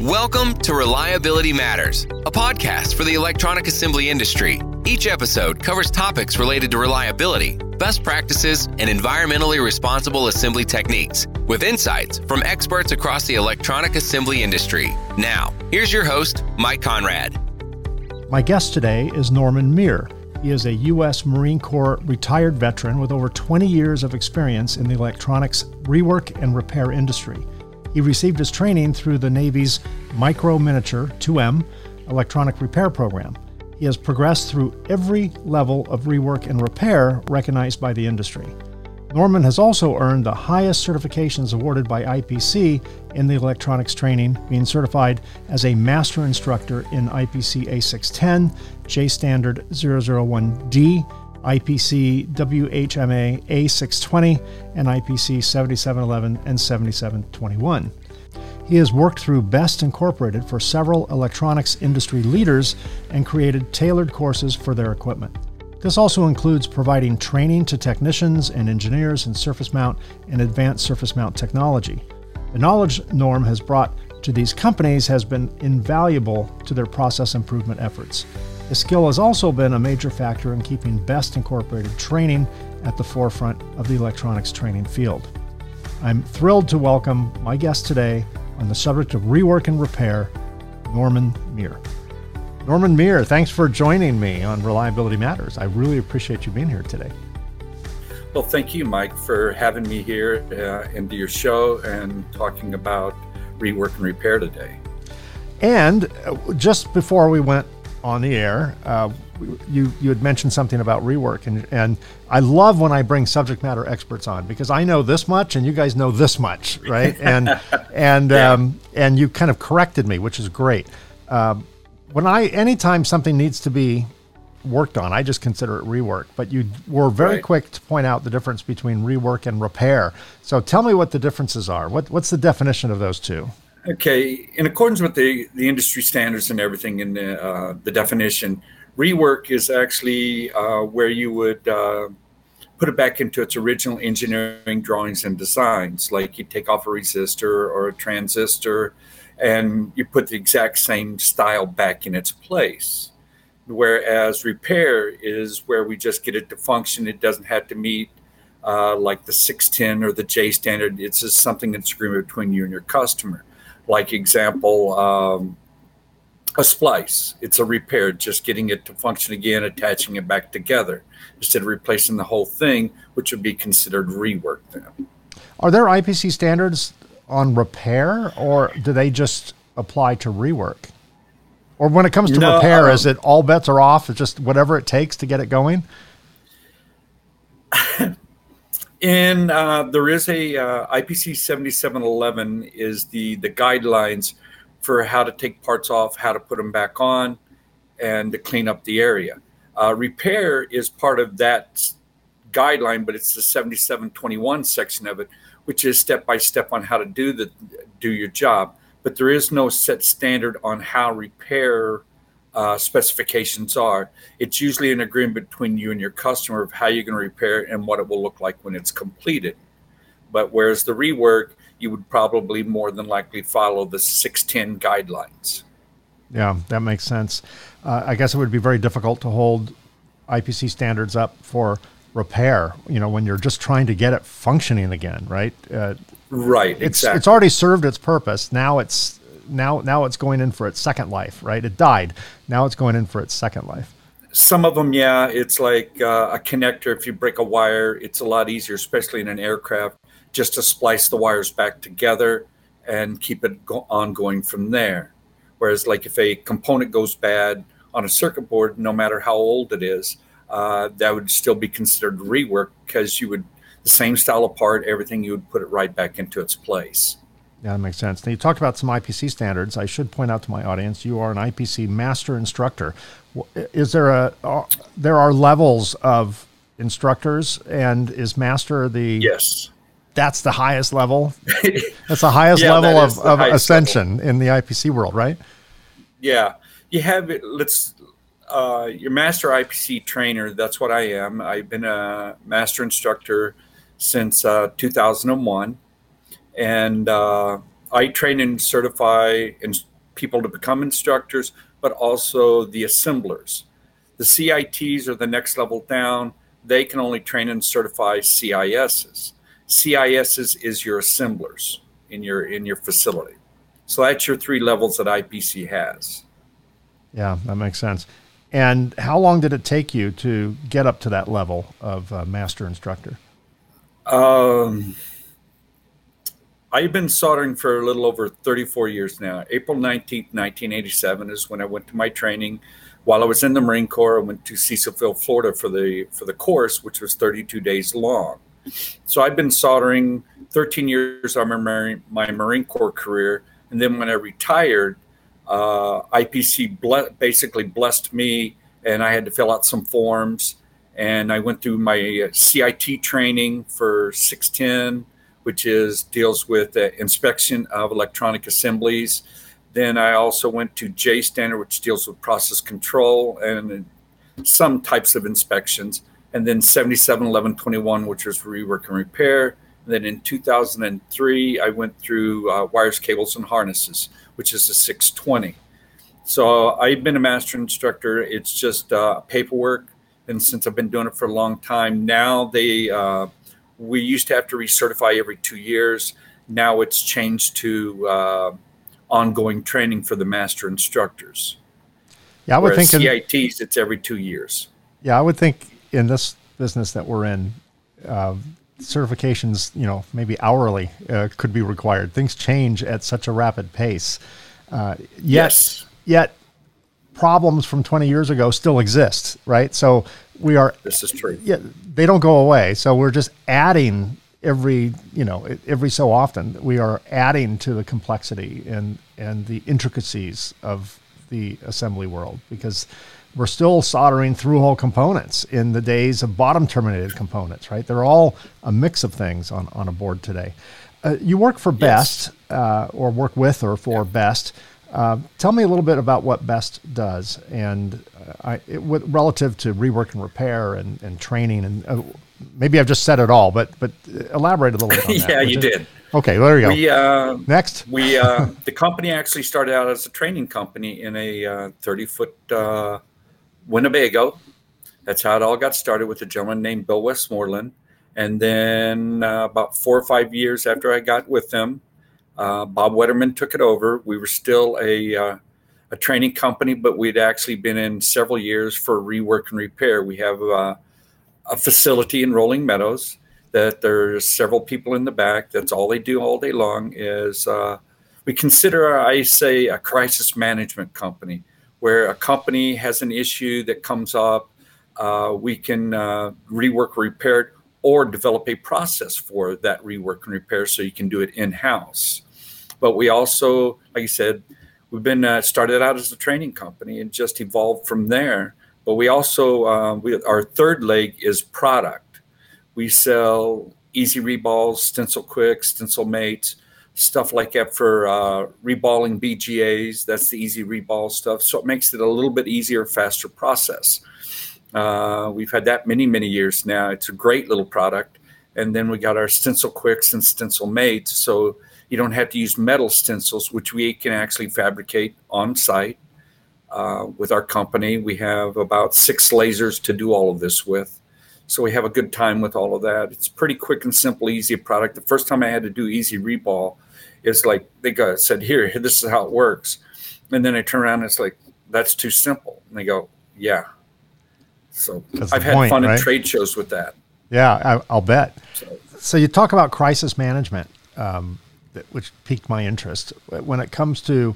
Welcome to Reliability Matters, a podcast for the electronic assembly industry. Each episode covers topics related to reliability, best practices, and environmentally responsible assembly techniques, with insights from experts across the electronic assembly industry. Now, here's your host, Mike Conrad. My guest today is Norman Meir. He is a U.S. Marine Corps retired veteran with over 20 years of experience in the electronics rework and repair industry. He received his training through the Navy's Micro Miniature 2M electronic repair program. He has progressed through every level of rework and repair recognized by the industry. Norman has also earned the highest certifications awarded by IPC in the electronics training, being certified as a master instructor in IPC A610, J Standard 001D, IPC WHMA A620, and IPC 7711 and 7721. He has worked through Best Incorporated for several electronics industry leaders and created tailored courses for their equipment. This also includes providing training to technicians and engineers in surface mount and advanced surface mount technology. The knowledge Norm has brought to these companies has been invaluable to their process improvement efforts. His skill has also been a major factor in keeping Best Incorporated training at the forefront of the electronics training field. I'm thrilled to welcome my guest today on the subject of rework and repair, Norman Meir. Norman Meir, thanks for joining me on Reliability Matters. I really appreciate you being here today. Well, thank you, Mike, for having me here uh, into your show and talking about rework and repair today. And uh, just before we went on the air, uh, you you had mentioned something about rework, and and I love when I bring subject matter experts on because I know this much and you guys know this much, right? And and yeah. um, and you kind of corrected me, which is great. Um, when I anytime something needs to be worked on, I just consider it rework. But you were very right. quick to point out the difference between rework and repair. So tell me what the differences are. What what's the definition of those two? Okay, in accordance with the the industry standards and everything in the uh, the definition, rework is actually uh, where you would uh, put it back into its original engineering drawings and designs. Like you take off a resistor or a transistor and you put the exact same style back in its place. Whereas repair is where we just get it to function. It doesn't have to meet uh, like the 610 or the J standard. It's just something that's agreement between you and your customer. Like example, um, a splice. It's a repair, just getting it to function again, attaching it back together instead of replacing the whole thing, which would be considered rework then. Are there IPC standards on repair, or do they just apply to rework? Or when it comes to no, repair, um, is it all bets are off? It's just whatever it takes to get it going. In uh, there is a uh, IPC seventy seven eleven is the the guidelines for how to take parts off, how to put them back on, and to clean up the area. Uh, repair is part of that guideline, but it's the seventy seven twenty one section of it, which is step by step on how to do the do your job. But there is no set standard on how repair uh, specifications are. It's usually an agreement between you and your customer of how you're going to repair it and what it will look like when it's completed. But whereas the rework, you would probably more than likely follow the 610 guidelines. Yeah, that makes sense. Uh, I guess it would be very difficult to hold IPC standards up for repair. You know, when you're just trying to get it functioning again, right? Uh, right. It's exactly. it's already served its purpose. Now it's now now it's going in for its second life. Right? It died. Now it's going in for its second life. Some of them, yeah, it's like uh, a connector. If you break a wire, it's a lot easier, especially in an aircraft, just to splice the wires back together and keep it go- ongoing from there. Whereas, like if a component goes bad on a circuit board, no matter how old it is, uh, that would still be considered rework because you would the same style of part, everything you would put it right back into its place. Yeah, that makes sense. Now you talked about some IPC standards. I should point out to my audience, you are an IPC master instructor. Is there a uh, there are levels of instructors, and is master the yes? That's the highest level. That's the highest yeah, level of, of ascension level. in the IPC world, right? Yeah, you have it. Let's uh, your master IPC trainer. That's what I am. I've been a master instructor since uh, 2001, and uh, I train and certify in people to become instructors, but also the assemblers. The CITs are the next level down. They can only train and certify CISs. CISs is your assemblers in your in your facility. So that's your three levels that IPC has. Yeah, that makes sense. And how long did it take you to get up to that level of uh, master instructor? Um, I've been soldering for a little over 34 years now. April 19th, 1987 is when I went to my training. While I was in the Marine Corps, I went to Cecil Field, Florida for the for the course, which was 32 days long. So I've been soldering 13 years of my my Marine Corps career, and then when I retired, uh, IPC ble- basically blessed me, and I had to fill out some forms. And I went through my CIT training for 610, which is deals with uh, inspection of electronic assemblies. Then I also went to J standard, which deals with process control and some types of inspections. And then 771121, which was rework and repair. And then in 2003, I went through uh, wires, cables, and harnesses, which is a 620. So I've been a master instructor. It's just uh, paperwork, and since I've been doing it for a long time, now they uh, we used to have to recertify every two years. Now it's changed to uh, ongoing training for the master instructors. Yeah, I would Whereas think in, CITs it's every two years. Yeah, I would think in this business that we're in, uh, certifications, you know, maybe hourly uh, could be required. Things change at such a rapid pace. Uh, yet, Yes. yet problems from 20 years ago still exist, right? So we are, This is true. yeah, they don't go away. So we're just adding every, you know, every so often we are adding to the complexity and and the intricacies of the assembly world because we're still soldering through hole components in the days of bottom terminated components, right? They're all a mix of things on, on a board today. Uh, you work for Best, uh, or work with or for Best. Uh, tell me a little bit about what Best does, and uh, I, it, with, relative to rework and repair and, and training. And uh, maybe I've just said it all, but but elaborate a little bit. On that, yeah, would you did. Okay, there you go. We uh, Next. we uh, the company actually started out as a training company in a uh, 30 foot uh, Winnebago. That's how it all got started with a gentleman named Bill Westmoreland. And then uh, about four or five years after I got with them, uh, Bob Wettermann took it over. We were still a uh, a training company, but we'd actually been in several years for rework and repair. We have uh, a facility in Rolling Meadows that there's several people in the back. That's all they do all day long is uh, we consider, I say, a crisis management company, where a company has an issue that comes up, uh, we can uh, rework, repair it, or develop a process for that rework and repair so you can do it in house. But we also, like I said, we've been uh, started out as a training company and just evolved from there. But we also, uh, we, our third leg is product. We sell EZReballs, stencil quick, StencilMates, stuff like that for uh, reballing BGAs. That's the EZReball stuff. So it makes it a little bit easier, faster process. Uh, we've had that many, many years now. It's a great little product. And then we got our StencilQuicks and StencilMates. So you don't have to use metal stencils, which we can actually fabricate on site. Uh, with our company, we have about six lasers to do all of this with. So we have a good time with all of that. It's pretty quick and simple, easy product. The first time I had to do EZReball, it's like they got said, "Here, this is how it works," and then I turn around and it's like, "That's too simple." And they go, "Yeah." So That's I've had point, fun right? at trade shows with that. Yeah, I, I'll bet. So So you talk about crisis management, um, that, which piqued my interest. When it comes to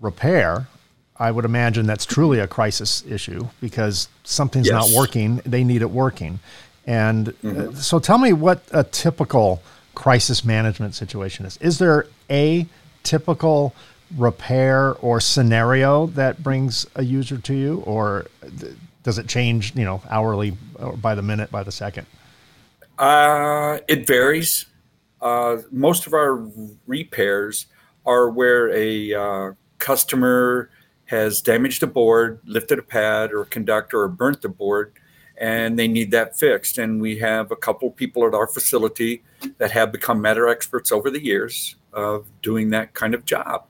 repair, I would imagine that's truly a crisis issue because something's not working. They need it working. And uh, so tell me what a typical crisis management situation is. Is there a typical repair or scenario that brings a user to you or does it change, you know, hourly or by the minute, by the second? Uh, it varies. Uh, most of our repairs are where a uh, customer has damaged a board, lifted a pad or a conductor, or burnt the board, and they need that fixed. And we have a couple people at our facility that have become matter experts over the years. of doing that kind of job.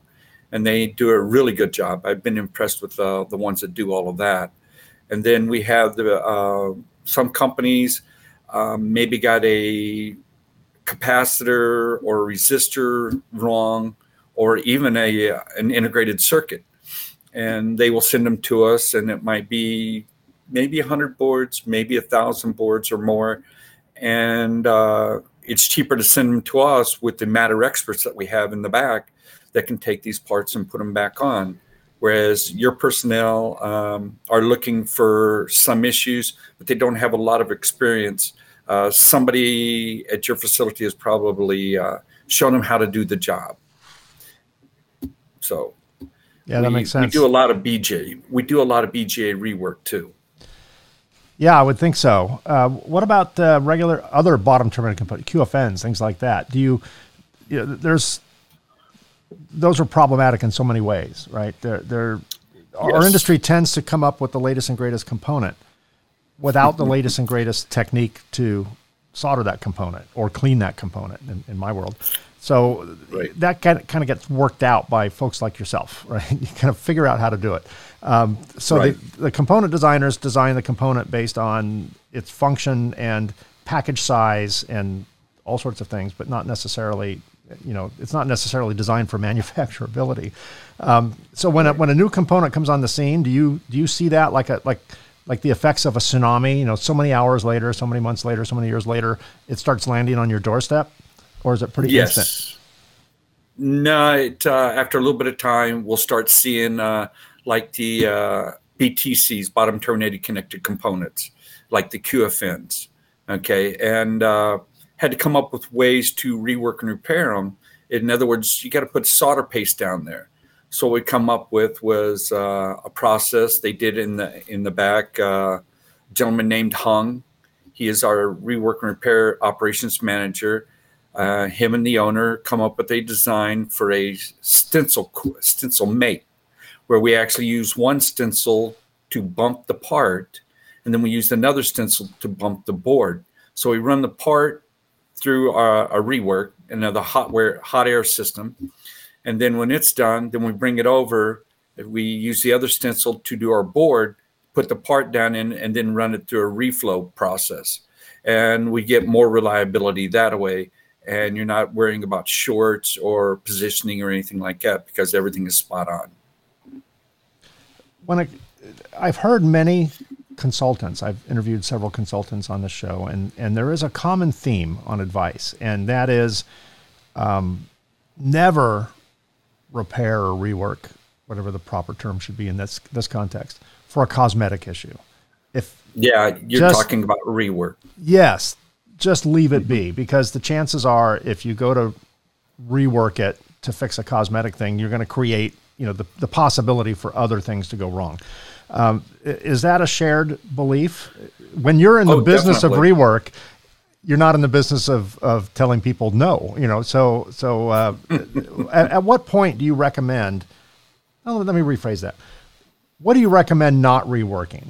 And they do a really good job. I've been impressed with uh, the ones that do all of that. And then we have the uh, some companies um, maybe got a capacitor or resistor wrong, or even a an integrated circuit, and they will send them to us, and it might be maybe a hundred boards, maybe a thousand boards or more, and uh, it's cheaper to send them to us with the matter experts that we have in the back that can take these parts and put them back on. Whereas your personnel um, are looking for some issues, but they don't have a lot of experience. Uh, somebody at your facility has probably uh, shown them how to do the job. So, yeah, that makes sense. We do a lot of BJ. We do a lot of BGA rework too. Yeah, I would think so. Uh, what about uh, regular other bottom terminal component QFNs, things like that? Do you, you know, there's those are problematic in so many ways, right? They're, they're yes. our industry tends to come up with the latest and greatest component without the latest and greatest technique to solder that component or clean that component in, in my world. So right. that kind of, kind of gets worked out by folks like yourself, right? You kind of figure out how to do it. Um, so right. the, the component designers design the component based on its function and package size and all sorts of things, but not necessarily, you know, it's not necessarily designed for manufacturability. Um, so when a, when a new component comes on the scene, do you do you see that like a like like the effects of a tsunami? You know, so many hours later, so many months later, so many years later, it starts landing on your doorstep, or is it pretty yes. instant? No, it, uh, after a little bit of time, we'll start seeing uh, like the uh, BTCs, bottom terminated connected components, like the QFNs. Okay, and uh, had to come up with ways to rework and repair them. In other words, you got to put solder paste down there. So what we come up with was uh, a process they did in the in the back. Uh, gentleman named Hung, he is our rework and repair operations manager. Uh, him and the owner come up with a design for a stencil StencilMate where we actually use one stencil to bump the part, and then we use another stencil to bump the board. So we run the part through a, a rework, another hot, wear, hot air system. And then when it's done, then we bring it over. We use the other stencil to do our board, put the part down in, and then run it through a reflow process. And we get more reliability that way. And you're not worrying about shorts or positioning or anything like that because everything is spot on when I, I've heard many consultants, I've interviewed several consultants on the show, and and there is a common theme on advice, and that is um, never repair or rework, whatever the proper term should be in this this context, for a cosmetic issue. If yeah, you're just, talking about rework. Yes, just leave it be because the chances are, if you go to rework it to fix a cosmetic thing, you're going to create you know the, the possibility for other things to go wrong. Um, is that a shared belief? When you're in the oh, business definitely. of rework, you're not in the business of, of telling people no. You know, so so uh, at, at, what point do you recommend? Oh, let me rephrase that. What do you recommend not reworking?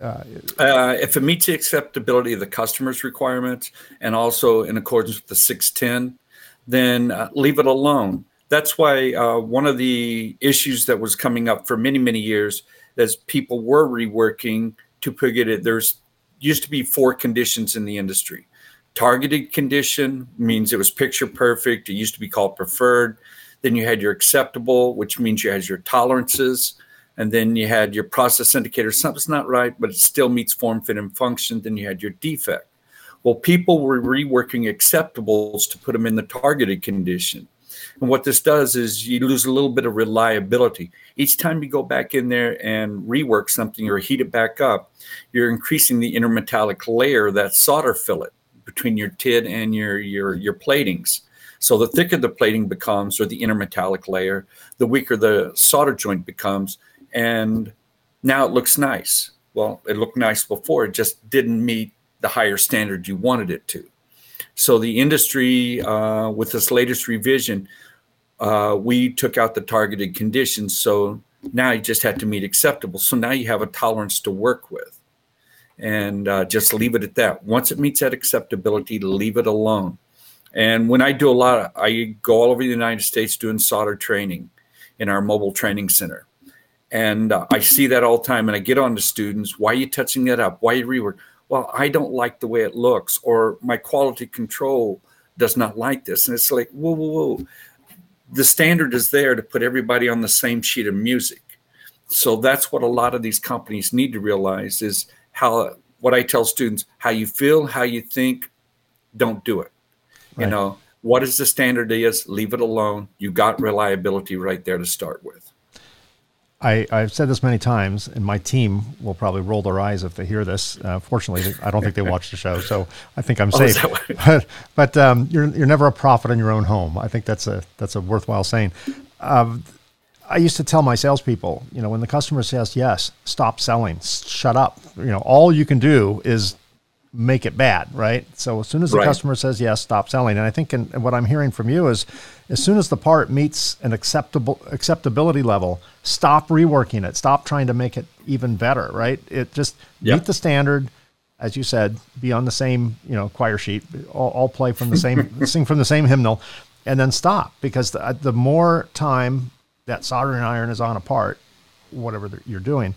Uh, uh, if it meets the acceptability of the customer's requirements and also in accordance with the 610, then uh, leave it alone that's why uh, one of the issues that was coming up for many many years as people were reworking to put it there's used to be four conditions in the industry targeted condition means it was picture perfect. It used to be called preferred. Then you had your acceptable which means you had your tolerances. And then you had your process indicator. Something's not right but it still meets form fit and function. Then you had your defect. Well people were reworking acceptables to put them in the targeted condition. And what this does is you lose a little bit of reliability. Each time you go back in there and rework something or heat it back up, you're increasing the intermetallic layer, that solder fillet between your TID and your, your, your platings. So the thicker the plating becomes, or the intermetallic layer, the weaker the solder joint becomes. And now it looks nice. Well, it looked nice before, it just didn't meet the higher standard you wanted it to. So the industry, uh, with this latest revision, uh, we took out the targeted conditions. So now you just had to meet acceptable. So now you have a tolerance to work with. And uh, just leave it at that. Once it meets that acceptability, leave it alone. And when I do a lot, of, I go all over the United States doing solder training in our mobile training center. And uh, I see that all the time. And I get on to students, why are you touching that up? Why are you rework? Well, I don't like the way it looks, or my quality control does not like this. And it's like, whoa, whoa, whoa. The standard is there to put everybody on the same sheet of music. So that's what a lot of these companies need to realize is how what I tell students, how you feel, how you think, don't do it. Right. You know, what is the standard is, leave it alone. You got reliability right there to start with. I, I've said this many times, and my team will probably roll their eyes if they hear this. Uh, fortunately, I don't think they watch the show, so I think I'm oh, safe. but but um, you're you're never a prophet in your own home. I think that's a that's a worthwhile saying. Um, I used to tell my salespeople, you know, when the customer says yes, stop selling, shut up. You know, all you can do is make it bad, right? So as soon as the right. customer says yes, stop selling. And I think in, what I'm hearing from you is as soon as the part meets an acceptable acceptability level, stop reworking it. Stop trying to make it even better, right? It just yep. meet the standard, as you said, be on the same, you know, choir sheet, all, all play from the same, sing from the same hymnal, and then stop because the, the more time that soldering iron is on a part, whatever you're doing,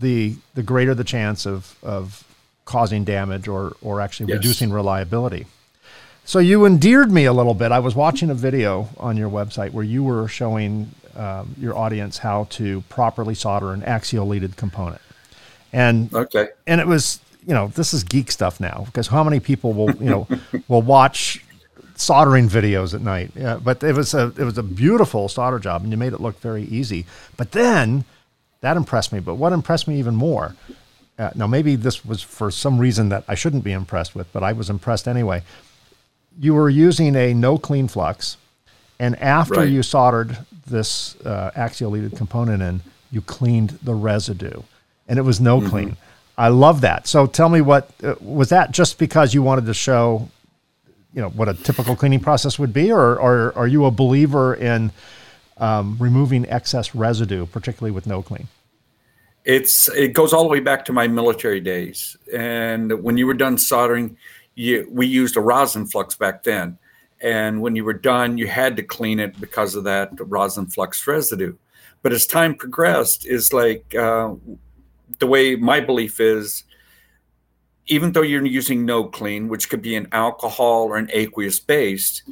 the the greater the chance of of causing damage or or actually yes. reducing reliability. So you endeared me a little bit. I was watching a video on your website where you were showing um, your audience how to properly solder an axial leaded component, and okay, and it was you know this is geek stuff now because how many people will you know will watch soldering videos at night. Yeah, but it was a it was a beautiful solder job, and you made it look very easy. But then that impressed me. But what impressed me even more uh, now, maybe this was for some reason that I shouldn't be impressed with, but I was impressed anyway. You were using a no clean flux, and after right. you soldered this uh, axial leaded component in, you cleaned the residue, and it was no mm-hmm. clean. I love that. So tell me what uh, was that just because you wanted to show, you know, what a typical cleaning process would be, or, or are you a believer in um, removing excess residue, particularly with no clean? it's it goes all the way back to my military days. And when you were done soldering, you we used a rosin flux back then. And when you were done, you had to clean it because of that rosin flux residue. But as time progressed, is like uh, the way my belief is. Even though you're using no clean, which could be an alcohol or an aqueous based,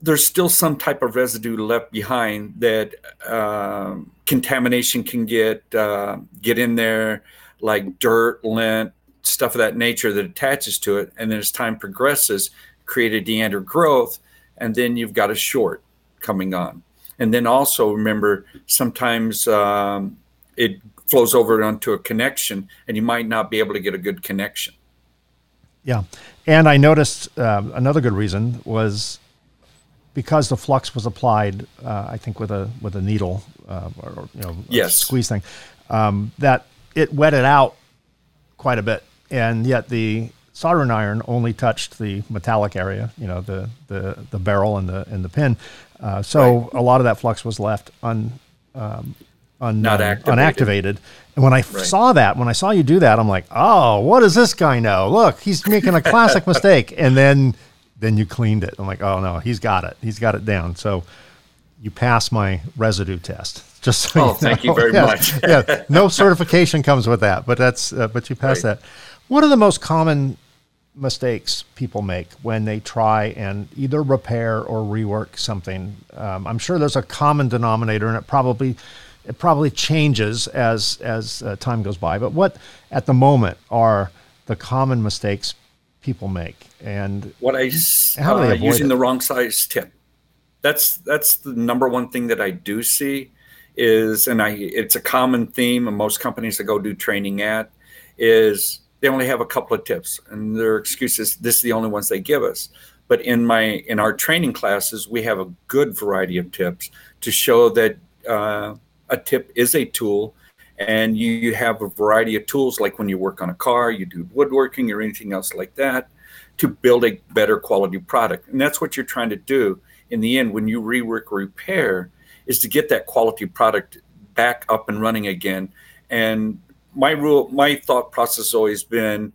there's still some type of residue left behind that uh, contamination can get uh, get in there, like dirt, lint, stuff of that nature that attaches to it, and then as time progresses, create a dendrite growth, and then you've got a short coming on. And then also remember, sometimes um, it flows over onto a connection, and you might not be able to get a good connection. Yeah, and I noticed uh, another good reason was because the flux was applied, uh, I think with a with a needle uh, or you know yes. squeeze thing, um, that it wetted out quite a bit, and yet the soldering iron only touched the metallic area, you know, the the, the barrel and the and the pin. Uh, so right. a lot of that flux was left un, um, un Not uh, unactivated. And when I right. saw that, when I saw you do that, I'm like, oh, what does this guy know? Look, he's making a classic mistake. And then then you cleaned it. I'm like, oh no, he's got it. He's got it down. So you pass my residue test. Just so oh, you thank you very much. yeah, no certification comes with that, but that's uh, but you pass right. that. What are the most common mistakes people make when they try and either repair or rework something? Um, I'm sure there's a common denominator, and it probably it probably changes as as uh, time goes by. But what at the moment are the common mistakes people make, and what I how do they uh, using it? the wrong size tip. That's that's the number one thing that I do see is, and I it's a common theme, and most companies that go do training at is they only have a couple of tips, and their excuse is this is the only ones they give us. But in my in our training classes, we have a good variety of tips to show that uh, a tip is a tool and you, have a variety of tools like when you work on a car you do woodworking or anything else like that to build a better quality product and that's what you're trying to do in the end when you rework or repair is to get that quality product back up and running again and my rule my thought process has always been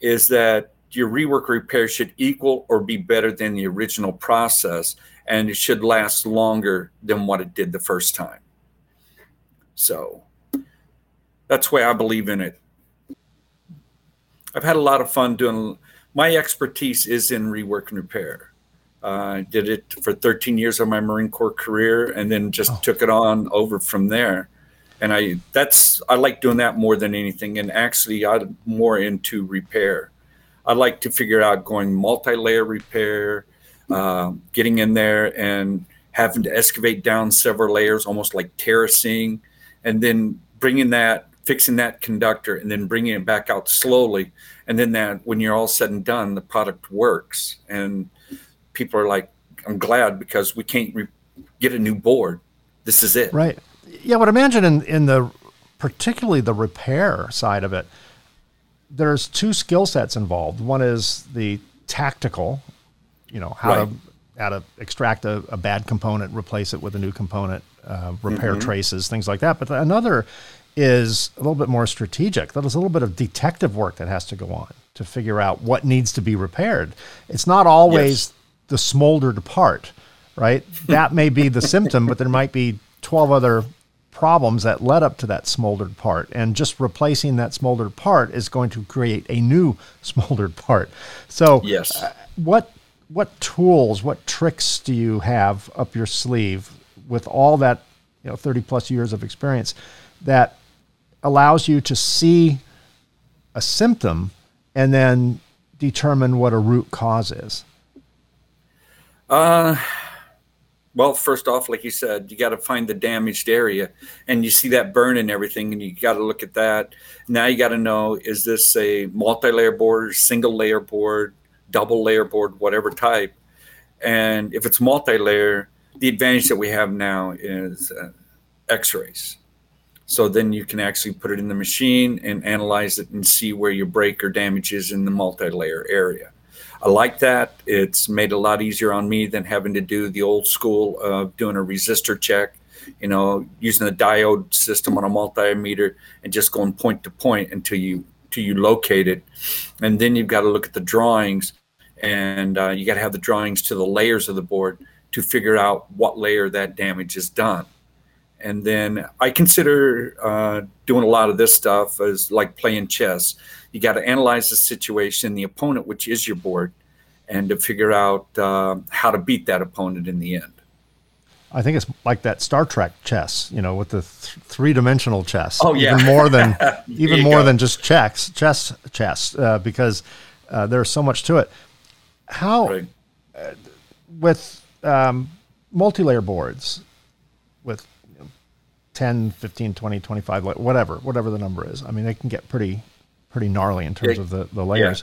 is that your rework repair should equal or be better than the original process, and it should last longer than what it did the first time. So that's why I believe in it. I've had a lot of fun doing. My expertise is in rework and repair. Uh, I did it for 13 years of my Marine Corps career, and then just oh. took it on over from there. And I that's I like doing that more than anything. And actually, I'm more into repair. I like to figure out going multi-layer repair, uh, getting in there and having to excavate down several layers, almost like terracing, and then bringing that fixing that conductor and then bringing it back out slowly. And then that when you're all said and done the product works. And people are like i'm glad because we can't re- get a new board. This is it. Right. Yeah but imagine in, in the particularly the repair side of it there's two skill sets involved. One is the tactical you know how right. to how to extract a, a, bad component replace it with a new component uh, repair mm-hmm. traces things like that but another is a little bit more strategic. That is a little bit of detective work that has to go on to figure out what needs to be repaired. It's not always yes. the smoldered part, right? that may be the symptom, but there might be 12 other problems that led up to that smoldered part. And just replacing that smoldered part is going to create a new smoldered part. So, yes. Uh, what what tools, what tricks do you have up your sleeve with all that, you know, 30 plus years of experience that allows you to see a symptom and then determine what a root cause is? Uh, well, first off, like you said, you got to find the damaged area and you see that burn and everything, and you got to look at that. Now you got to know is this a multi layer board, single layer board, double layer board, whatever type? And if it's multi layer, the advantage that we have now is uh, x rays. So then you can actually put it in the machine and analyze it and see where your break or damage is in the multi-layer area. I like that. It's made a lot easier on me than having to do the old school of doing a resistor check, you know, using a diode system on a multimeter and just going point to point until you until you locate it. And then you've got to look at the drawings and uh, you got to have the drawings to the layers of the board to figure out what layer that damage is done and then I consider uh, doing a lot of this stuff as like playing chess. You got to analyze the situation, the opponent, which is your board, and to figure out uh, how to beat that opponent in the end. I think it's like that Star Trek chess, you know, with the th- three-dimensional chess. Oh yeah, even more than even more go. than just checks, chess, chess, uh, because uh, there's so much to it. How right. Uh, with um, multi-layer boards, with 10, 15, 20, 25, whatever, whatever the number is. I mean, they can get pretty, pretty gnarly in terms of the, the layers.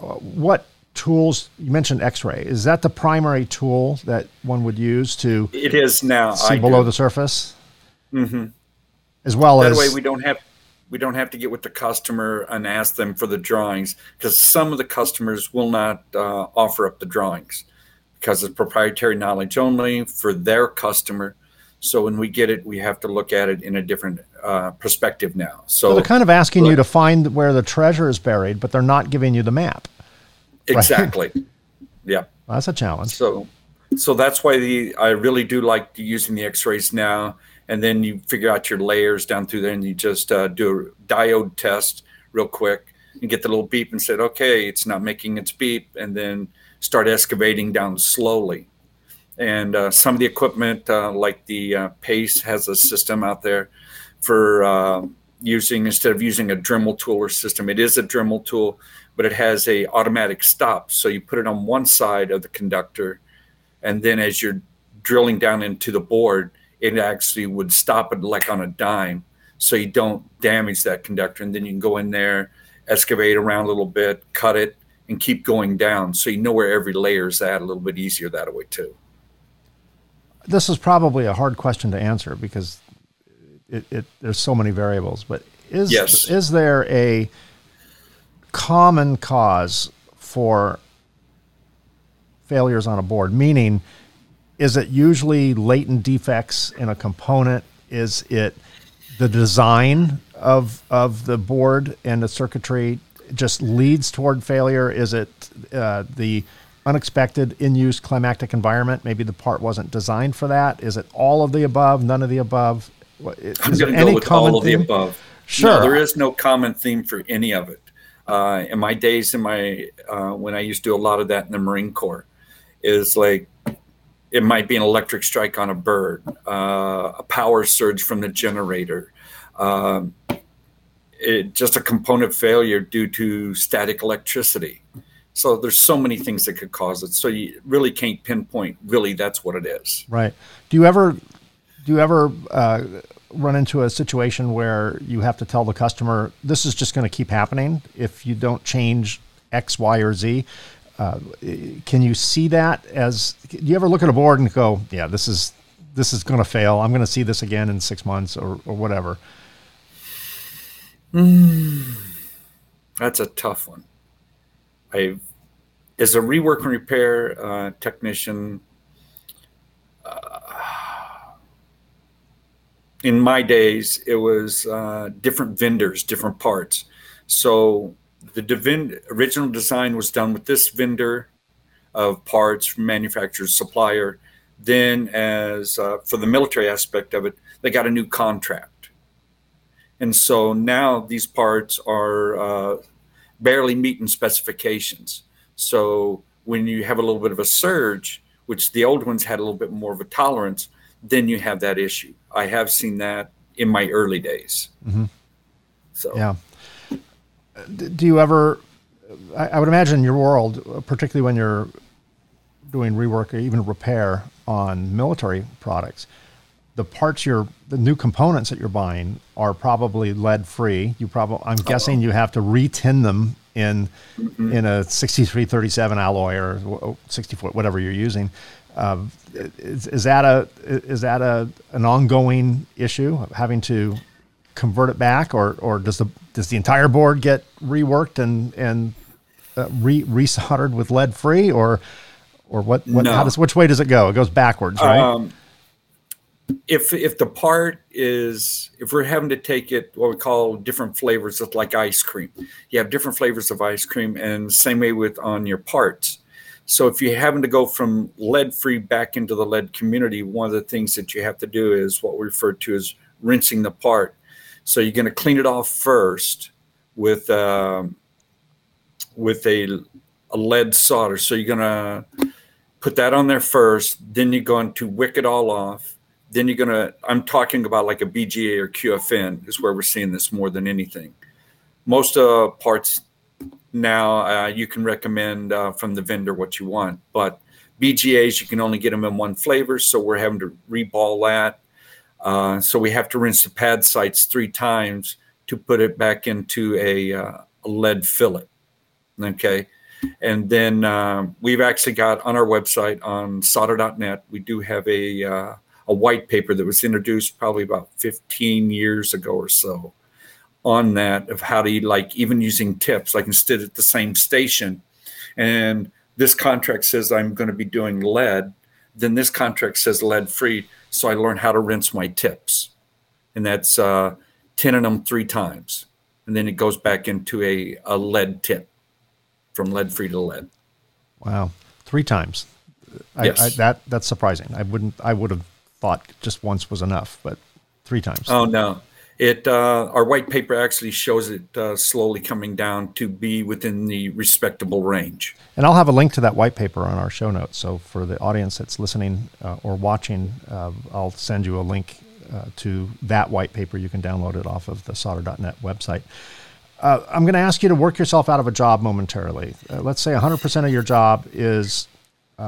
Yeah. Uh, what tools, you mentioned x-ray. Is that the primary tool that one would use to it is now see I below do. the surface? Mm-hmm. As well that as. Way we don't have, we don't have to get with the customer and ask them for the drawings because some of the customers will not uh, offer up the drawings because it's proprietary knowledge only for their customer so when we get it, we have to look at it in a different uh, perspective now. So, so, they're kind of asking you to find where the treasure is buried, but they're not giving you the map. Exactly. Right? yeah. Well, that's a challenge. So, so that's why the I really do like using the X-rays now. And then you figure out your layers down through there, and you just uh, do a diode test real quick and get the little beep and said, okay, it's not making its beep, and then start excavating down slowly. And uh, some of the equipment uh, like the uh, pace has a system out there for uh, using instead of using a dremel tool or system it is a dremel tool but it has a automatic stop. So you put it on one side of the conductor and then as you're drilling down into the board it actually would stop it like on a dime. So you don't damage that conductor and then you can go in there excavate around a little bit cut it and keep going down so you know where every layer is at a little bit easier that way too this is probably a hard question to answer because it, it, there's so many variables. But is yes. is there a common cause for failures on a board? Meaning, is it usually latent defects in a component? Is it the design of of the board and the circuitry? Just leads toward failure? Is it uh, the unexpected in-use climactic environment? Maybe the part wasn't designed for that. Is it all of the above? None of the above? Is I'm going to go with all of theme? the above. Sure. No, there is no common theme for any of it. Uh, in my days, in my uh, when I used to do a lot of that in the Marine Corps, is like it might be an electric strike on a bird, uh, a power surge from the generator, um, it, just a component failure due to static electricity. So there's so many things that could cause it. So you really can't pinpoint. Really, that's what it is. Right. Do you ever do you ever uh, run into a situation where you have to tell the customer this is just going to keep happening if you don't change X, Y, or Z? Uh, can you see that as? Do you ever look at a board and go, "Yeah, this is this is going to fail. I'm going to see this again in six months or, or whatever." That's a tough one. I, as a rework and repair uh, technician, uh, in my days, it was uh, different vendors, different parts. So the divin- original design was done with this vendor of parts, manufacturer, supplier. Then, as uh, for the military aspect of it, they got a new contract and so now these parts are uh, barely meeting specifications. So when you have a little bit of a surge, which the old ones had a little bit more of a tolerance, then you have that issue. I have seen that in my early days. Mm-hmm. So yeah. Do you ever? I would imagine your world, particularly when you're doing rework or even repair on military products, the parts you're the new components that you're buying are probably lead free. You probably I'm guessing you have to retin them in mm-hmm. in a 6337 alloy or 64 whatever you're using. Uh, is, is that a is that a an ongoing issue of having to convert it back or or does the does the entire board get reworked and and uh, re resoldered with lead free or or what, what no. how does which way does it go? It goes backwards, right? Um, if if the part is if we're having to take it what we call different flavors of like ice cream. You have different flavors of ice cream and same way with on your parts. So if you're having to go from lead free back into the lead community one of the things that you have to do is what we refer to as rinsing the part. So you're going to clean it off first with um, with a, a lead solder. So you're going to put that on there first then you're going to wick it all off then you're going to, I'm talking about like a BGA or QFN is where we're seeing this more than anything. Most uh, parts now uh, you can recommend uh, from the vendor what you want, but BGAs, you can only get them in one flavor. So we're having to reball that. Uh, so we have to rinse the pad sites three times to put it back into a, uh, a lead fillet. Okay. And then uh, we've actually got on our website on solder.net, we do have a, uh, a white paper that was introduced probably about 15 years ago or so on that of how to like even using tips like instead at the same station. And this contract says i'm going to be doing lead then this contract says lead free so i learn how to rinse my tips. And that's uh, 10 of them three times. And then it goes back into a, a lead tip from lead free to lead. Wow. Three times. I, yes. I, that that's surprising. I wouldn't i would have thought just once was enough, but three times. Oh no, it uh, our white paper actually shows it uh, slowly coming down to be within the respectable range. And I'll have a link to that white paper on our show notes. So for the audience that's listening uh, or watching, uh, I'll send you a link uh, to that white paper. You can download it off of the solder.net website. Uh, I'm going to ask you to work yourself out of a job momentarily. let's say 100% of your job is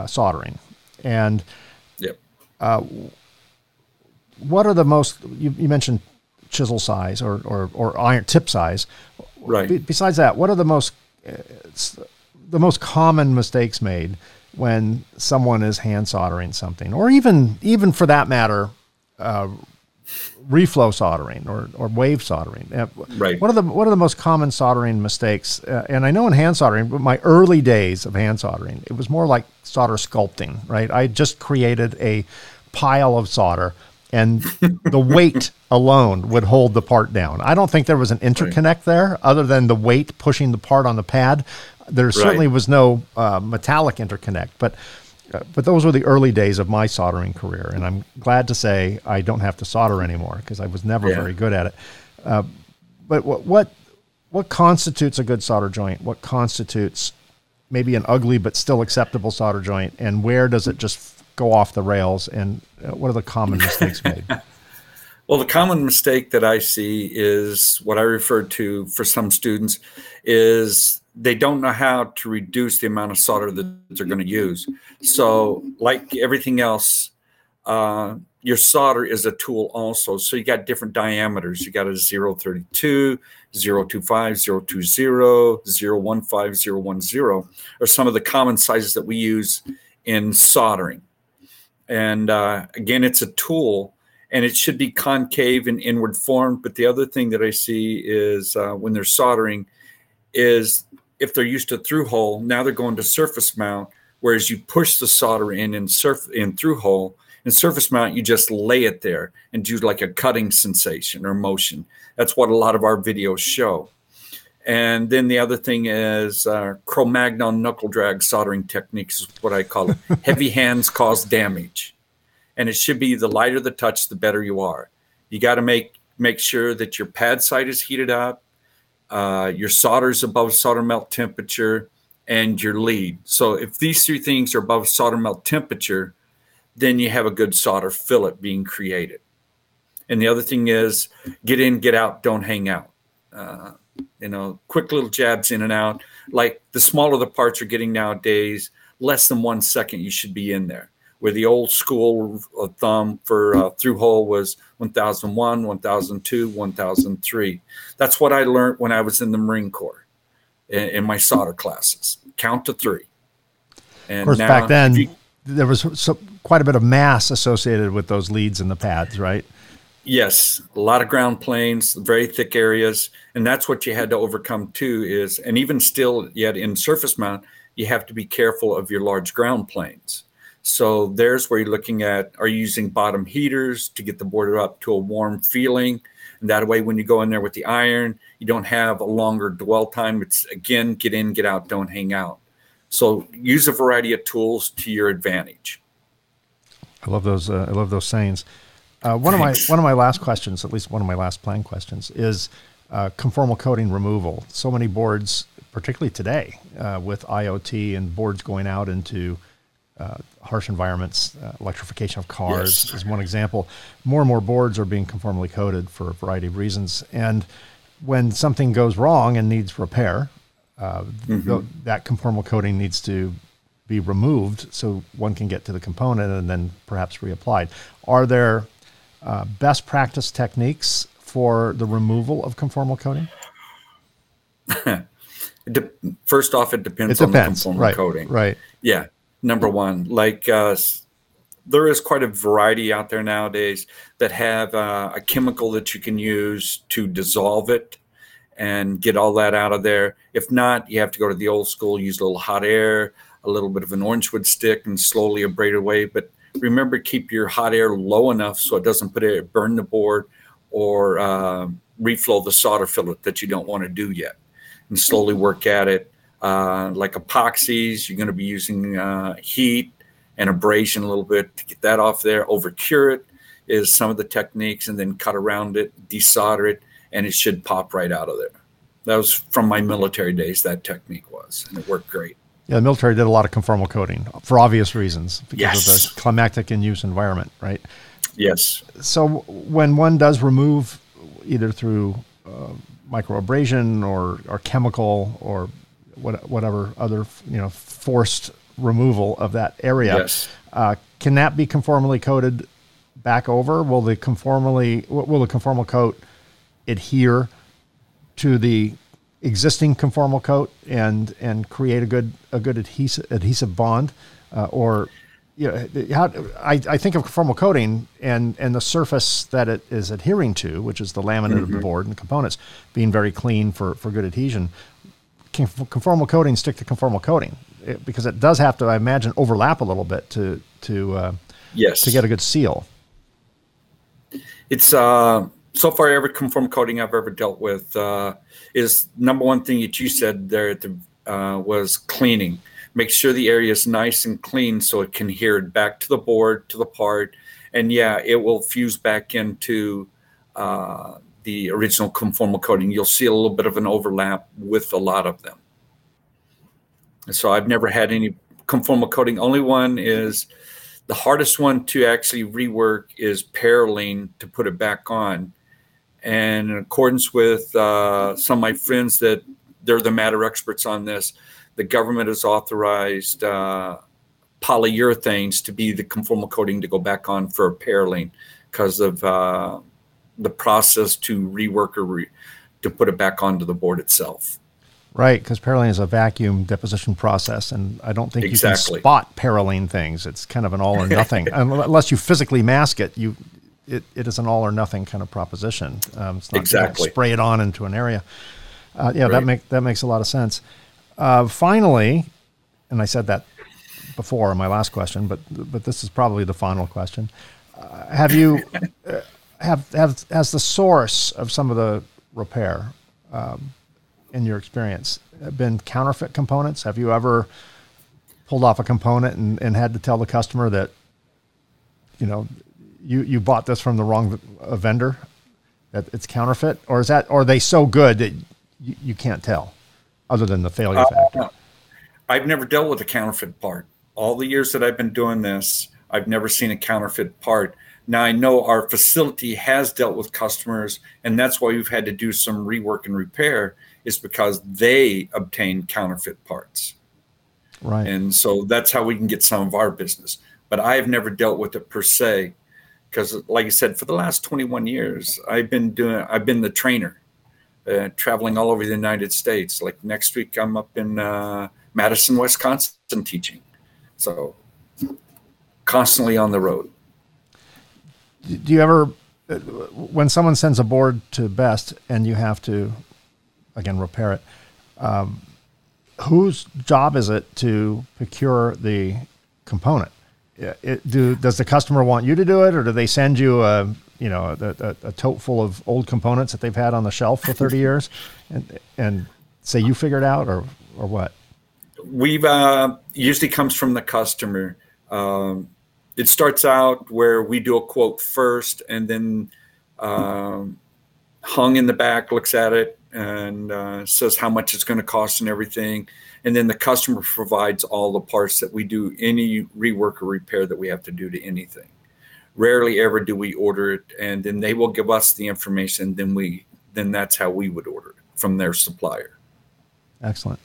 soldering, and yep what are the most you, you mentioned chisel size or, or, or iron tip size. Right. Be, besides that what are the most uh, the most common mistakes made when someone is hand soldering something? Or even even for that matter uh, reflow soldering or, or wave soldering uh, right what are the what are the most common soldering mistakes uh, and i know in hand soldering but my early days of hand soldering it was more like solder sculpting right i just created a pile of solder and the weight alone would hold the part down. I don't think there was an interconnect right. there other than the weight pushing the part on the pad. There right. certainly was no uh, metallic interconnect, but uh, but those were the early days of my soldering career, and I'm glad to say I don't have to solder anymore because I was never yeah. very good at it. Uh, but what, what what constitutes a good solder joint? What constitutes maybe an ugly but still acceptable solder joint, and where does it just go off the rails? And uh, what are the common mistakes made? Well, the common mistake that I see is what I refer to for some students is they don't know how to reduce the amount of solder that they're going to use. So, like everything else, uh, your solder is a tool also. So you got different diameters. You got a 032, 025, 020, 015, 010 are some of the common sizes that we use in soldering. And uh, again, it's a tool and it should be concave and inward formed. But the other thing that I see is uh, when they're soldering is if they're used to through hole, now they're going to surface mount, whereas you push the solder in and surf in through hole. In surface mount, you just lay it there and do like a cutting sensation or motion. That's what a lot of our videos show. And then the other thing is uh, Cro-Magnon knuckle drag soldering techniques is what I call it. Heavy hands cause damage, and it should be the lighter the touch, the better you are. You got to make make sure that your pad side is heated up, uh, your solder is above solder melt temperature, and your lead. So if these three things are above solder melt temperature, then you have a good solder fillet being created. And the other thing is get in, get out, don't hang out. Uh, you know, quick little jabs in and out. Like the smaller the parts are getting nowadays, less than one second you should be in there. Where the old school of thumb for uh, through hole was 1001, 1002, 1003. That's what I learned when I was in the Marine Corps in, in my solder classes. Count to three. And of course, back then, you, there was so, quite a bit of mass associated with those leads in the pads, right? Yes, a lot of ground planes, very thick areas, and that's what you had to overcome too. Is and even still, yet in surface mount, you have to be careful of your large ground planes. So there's where you're looking at: are you using bottom heaters to get the board up to a warm feeling? And that way, when you go in there with the iron, you don't have a longer dwell time. It's again, get in, get out, don't hang out. So use a variety of tools to your advantage. I love those. Uh, I love those sayings. Uh, one Thanks. of my one of my last questions, at least one of my last plan questions, is uh, conformal coating removal. So many boards, particularly today, uh, with IoT and boards going out into uh, harsh environments, uh, electrification of cars yes. is one example. More and more boards are being conformally coated for a variety of reasons, and when something goes wrong and needs repair, uh, mm-hmm. th- that conformal coating needs to be removed so one can get to the component and then perhaps reapplied. Are there uh, best practice techniques for the removal of conformal coating? de- first off, it depends, it depends. on the conformal right. coating. Right. Yeah. Number one, like uh, there is quite a variety out there nowadays that have uh, a chemical that you can use to dissolve it and get all that out of there. If not, you have to go to the old school, use a little hot air, a little bit of an orange wood stick, and slowly abrade away. But remember, keep your hot air low enough so it doesn't put it burn the board or uh, reflow the solder fillet that you don't want to do yet, and slowly work at it. Uh, like epoxies, you're going to be using uh, heat and abrasion a little bit to get that off there. Over cure it is some of the techniques, and then cut around it, desolder it, and it should pop right out of there. That was from my military days. That technique was, and it worked great. Yeah, the military did a lot of conformal coating for obvious reasons because yes. of the climactic in use environment, right? Yes. So when one does remove either through uh, microabrasion or, or chemical or what, whatever other you know forced removal of that area, yes. uh, can that be conformally coated back over? Will the conformally will the conformal coat adhere to the existing conformal coat and and create a good a good adhesive adhesive bond, uh, or you know, how, I, I think of conformal coating and and the surface that it is adhering to, which is the laminate mm-hmm. of the mm-hmm. board and components, being very clean for for good adhesion. Conformal coating stick to conformal coating? It, because it does have to, I imagine, overlap a little bit to to uh, yes to get a good seal. It's uh, so far every conformal coating I've ever dealt with uh, is number one thing that you said there the, uh, was cleaning. Make sure the area is nice and clean so it can adhere back to the board, to the part, and yeah, it will fuse back into uh, the original conformal coating. You'll see a little bit of an overlap with a lot of them. And so I've never had any conformal coating. Only one is the hardest one to actually rework is Parylene to put it back on. And in accordance with uh, some of my friends that they're the matter experts on this, the government has authorized uh, polyurethanes to be the conformal coating to go back on for Parylene because of uh, the process to rework or re- to put it back onto the board itself. Right, because Parylene is a vacuum deposition process, and I don't think exactly. you can spot Parylene things. It's kind of an all or nothing, unless you physically mask it. You, it, it is an all or nothing kind of proposition. Um, it's not exactly spray it on into an area. Uh, yeah, right. that make that makes a lot of sense. Uh, finally, and I said that before my last question, but but this is probably the final question. Uh, have you uh, have have has the source of some of the repair um, in your experience been counterfeit components? Have you ever pulled off a component and, and had to tell the customer that you know you you bought this from the wrong vendor that it's counterfeit, or is that or are they so good that you, you can't tell, other than the failure uh, factor? I've never dealt with a counterfeit part all the years that I've been doing this, I've never seen a counterfeit part. Now I know our facility has dealt with customers, and that's why we've had to do some rework and repair, is because they obtain counterfeit parts. Right. And so that's how we can get some of our business. But I have never dealt with it per se, because like I said, for the last 21 years, I've been doing, I've been the trainer, uh, traveling all over the United States. Like next week, I'm up in uh, Madison, Wisconsin, teaching. So constantly on the road. Do you ever, when someone sends a board to Best and you have to, again, repair it, um, whose job is it to procure the component? It, do, does the customer want you to do it, or do they send you a you know a, a, a, tote full of old components that they've had on the shelf for 30 years, and and say you figure it out, or or what? we've uh, usually comes from the customer. Um, it starts out where we do a quote first, and then um, hung in the back looks at it and uh, says how much it's going to cost and everything, and then the customer provides all the parts that we do any rework or repair that we have to do to anything. Rarely ever do we order it, and then they will give us the information. Then we then that's how we would order it from their supplier. Excellent.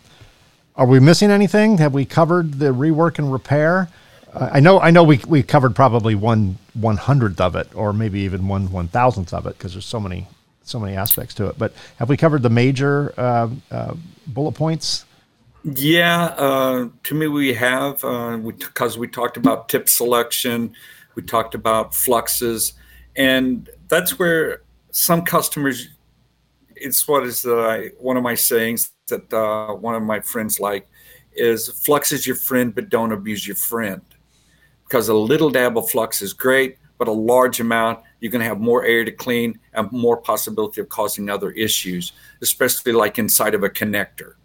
Are we missing anything? Have we covered the rework and repair? I know, I know, we we covered probably one one hundredth of it, or maybe even one one thousandth of it, because there's so many so many aspects to it. But have we covered the major uh, uh, bullet points? Yeah, uh, to me we have, because uh, we, we talked about tip selection, we talked about fluxes, and that's where some customers. It's what is one of my sayings that uh, one of my friends like is flux is your friend, but don't abuse your friend. Because a little dab of flux is great, but a large amount, you're going to have more air to clean and more possibility of causing other issues, especially like inside of a connector.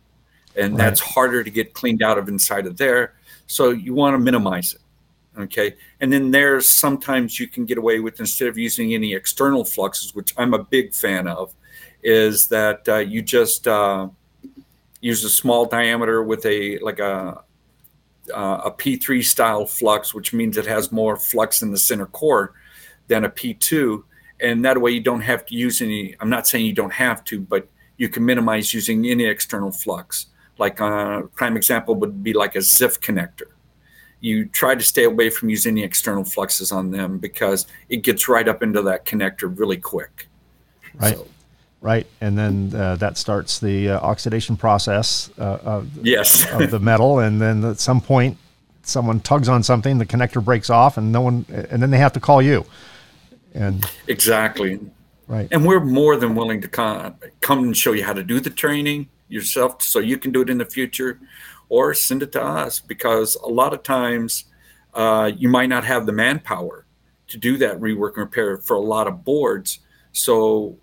And right. that's harder to get cleaned out of inside of there. So you want to minimize it. Okay. And then there's sometimes you can get away with instead of using any external fluxes, which I'm a big fan of, is that uh, you just uh, use a small diameter with a like a uh, a P3 style flux, which means it has more flux in the center core than a P2, and that way you don't have to use any. I'm not saying you don't have to, but you can minimize using any external flux. Like a uh, prime example would be like a ZIF connector. You try to stay away from using any external fluxes on them because it gets right up into that connector really quick. Right. So, right? And then uh, that starts the uh, oxidation process uh, of, yes. of the metal. And then at some point, someone tugs on something, the connector breaks off, and no one, and then they have to call you. And exactly, right. And we're more than willing to come come and show you how to do the training yourself, so you can do it in the future, or send it to us because a lot of times uh, you might not have the manpower to do that rework and repair for a lot of boards. So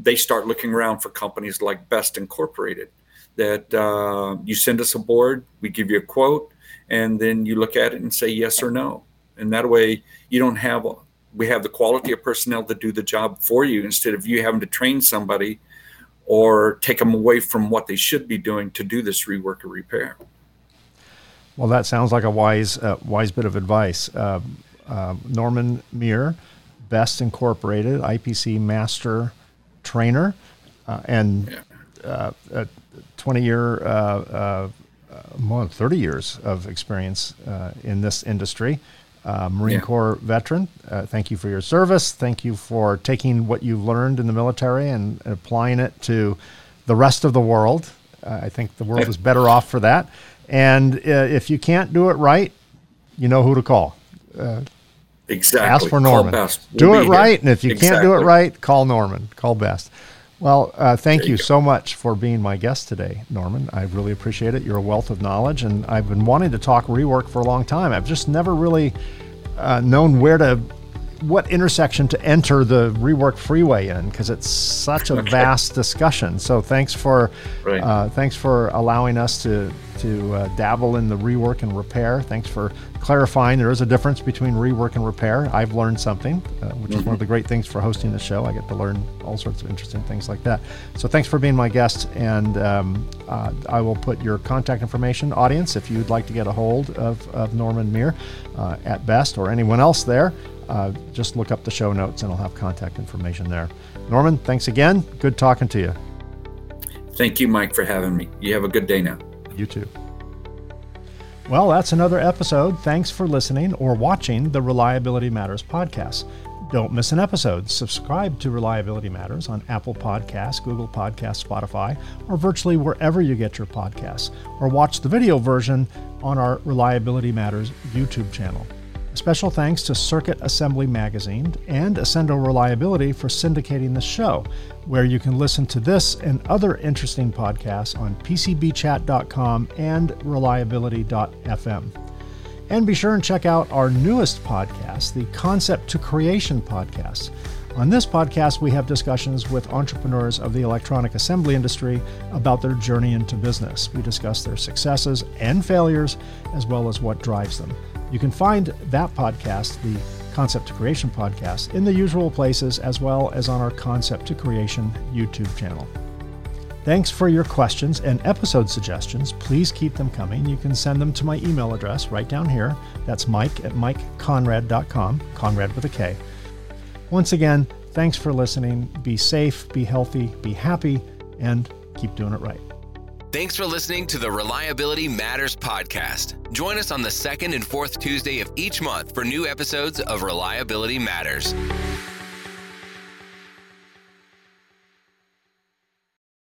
they start looking around for companies like Best Incorporated that uh, you send us a board, we give you a quote, and then you look at it and say yes or no. And that way you don't have, we have the quality of personnel to do the job for you instead of you having to train somebody or take them away from what they should be doing to do this rework or repair. Well, that sounds like a wise, uh, wise bit of advice. Uh, uh, Norman Meir, Best Incorporated, IPC Master Trainer, uh, and. Uh, a 20 year, uh, more than 30 years of experience in this industry. Marine yeah. Corps veteran. thank you for your service. Thank you for taking what you've learned in the military and applying it to the rest of the world. I think the world is better off for that. And uh, if you can't do it right, you know who to call. Uh, exactly. Ask for Norman. We'll do it right, here. and if you exactly. can't do it right, call Norman. Call Best. Well, uh, thank you, you so much for being my guest today, Norman. I really appreciate it. You're a wealth of knowledge, and I've been wanting to talk rework for a long time. I've just never really uh, known where to what intersection to enter the rework freeway in because it's such a okay. vast discussion. So thanks for right. uh, thanks for allowing us to to uh, dabble in the rework and repair. Thanks for clarifying there is a difference between rework and repair. I've learned something, uh, which mm-hmm. is one of mm-hmm. the great things for hosting the show. I get to learn all sorts of interesting things like that. So thanks for being my guest, and um, uh, I will put your contact information, audience, if you'd like to get a hold of, of Norman Meir uh, at best or anyone else there uh, just look up the show notes and I'll have contact information there. Norman, thanks again. Good talking to you. Thank you, Mike, for having me. You have a good day now. You too. Well, that's another episode. Thanks for listening or watching the Reliability Matters podcast. Don't miss an episode. Subscribe to Reliability Matters on Apple Podcasts, Google Podcasts, Spotify, or virtually wherever you get your podcasts, or watch the video version on our Reliability Matters YouTube channel. Special thanks to Circuit Assembly Magazine and Accendo Reliability for syndicating the show, where you can listen to this and other interesting podcasts on PCBchat.com and reliability.fm. And be sure and check out our newest podcast, the Concept to Creation podcast. On this podcast, we have discussions with entrepreneurs of the electronic assembly industry about their journey into business. We discuss their successes and failures, as well as what drives them. You can find that podcast, the Concept to Creation podcast, in the usual places as well as on our Concept to Creation YouTube channel. Thanks for your questions and episode suggestions. Please keep them coming. You can send them to my email address right down here. That's mike at mikekonrad.com, Konrad with a K. Once again, thanks for listening. Be safe, be healthy, be happy, and keep doing it right. Thanks for listening to the Reliability Matters podcast. Join us on the second and fourth Tuesday of each month for new episodes of Reliability Matters.